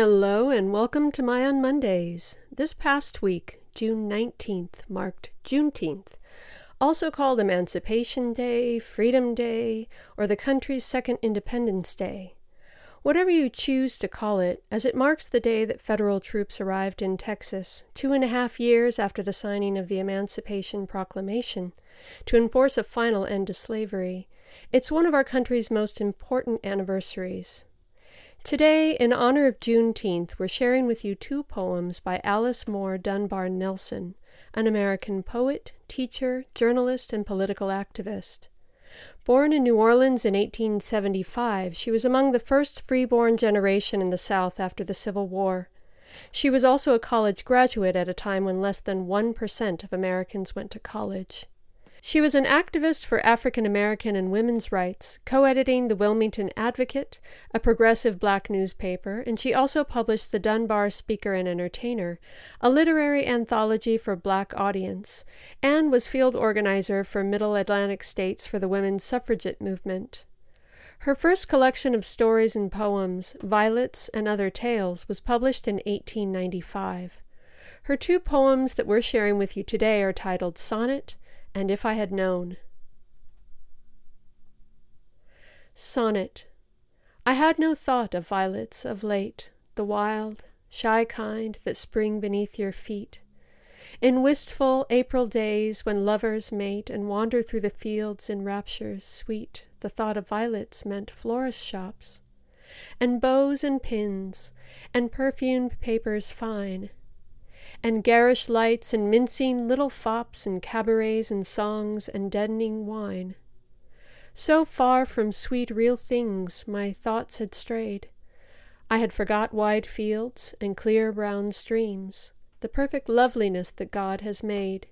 Hello and welcome to My on Mondays. This past week, June 19th, marked Juneteenth, also called Emancipation Day, Freedom Day, or the country's second Independence Day. Whatever you choose to call it, as it marks the day that federal troops arrived in Texas, two and a half years after the signing of the Emancipation Proclamation, to enforce a final end to slavery, it's one of our country's most important anniversaries. Today, in honor of Juneteenth, we're sharing with you two poems by Alice Moore Dunbar Nelson, an American poet, teacher, journalist, and political activist. Born in New Orleans in 1875, she was among the first freeborn generation in the South after the Civil War. She was also a college graduate at a time when less than 1% of Americans went to college. She was an activist for African American and women's rights, co editing the Wilmington Advocate, a progressive black newspaper, and she also published the Dunbar Speaker and Entertainer, a literary anthology for black audience, and was field organizer for Middle Atlantic states for the women's suffragette movement. Her first collection of stories and poems, Violets and Other Tales, was published in 1895. Her two poems that we're sharing with you today are titled Sonnet and if I had known. Sonnet. I had no thought of violets of late, the wild, shy kind that spring beneath your feet. In wistful April days when lovers mate and wander through the fields in raptures sweet, the thought of violets meant florist shops, and bows and pins, and perfumed papers fine, and garish lights and mincing little fops and cabarets and songs and deadening wine. So far from sweet real things my thoughts had strayed. I had forgot wide fields and clear brown streams, the perfect loveliness that God has made,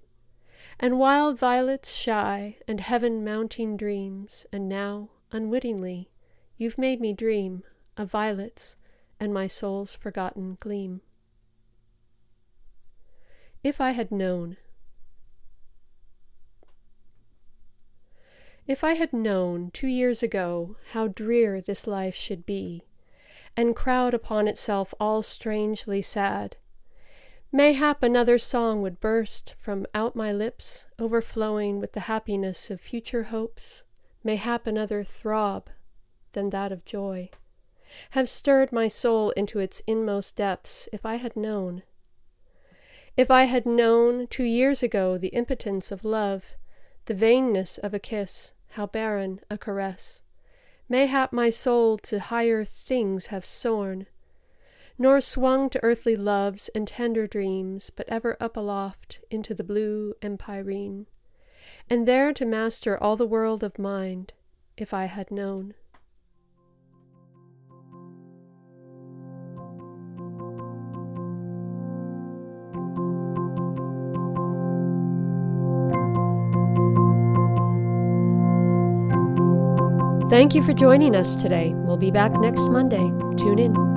and wild violets shy and heaven mounting dreams, and now, unwittingly, you've made me dream of violets and my soul's forgotten gleam. If I had known. If I had known two years ago how drear this life should be, and crowd upon itself all strangely sad, mayhap another song would burst from out my lips, overflowing with the happiness of future hopes, mayhap another throb than that of joy, have stirred my soul into its inmost depths if I had known. If I had known two years ago the impotence of love, the vainness of a kiss, how barren a caress, mayhap my soul to higher things have soared, nor swung to earthly loves and tender dreams, but ever up aloft into the blue empyrean, and there to master all the world of mind, if I had known. Thank you for joining us today. We'll be back next Monday. Tune in.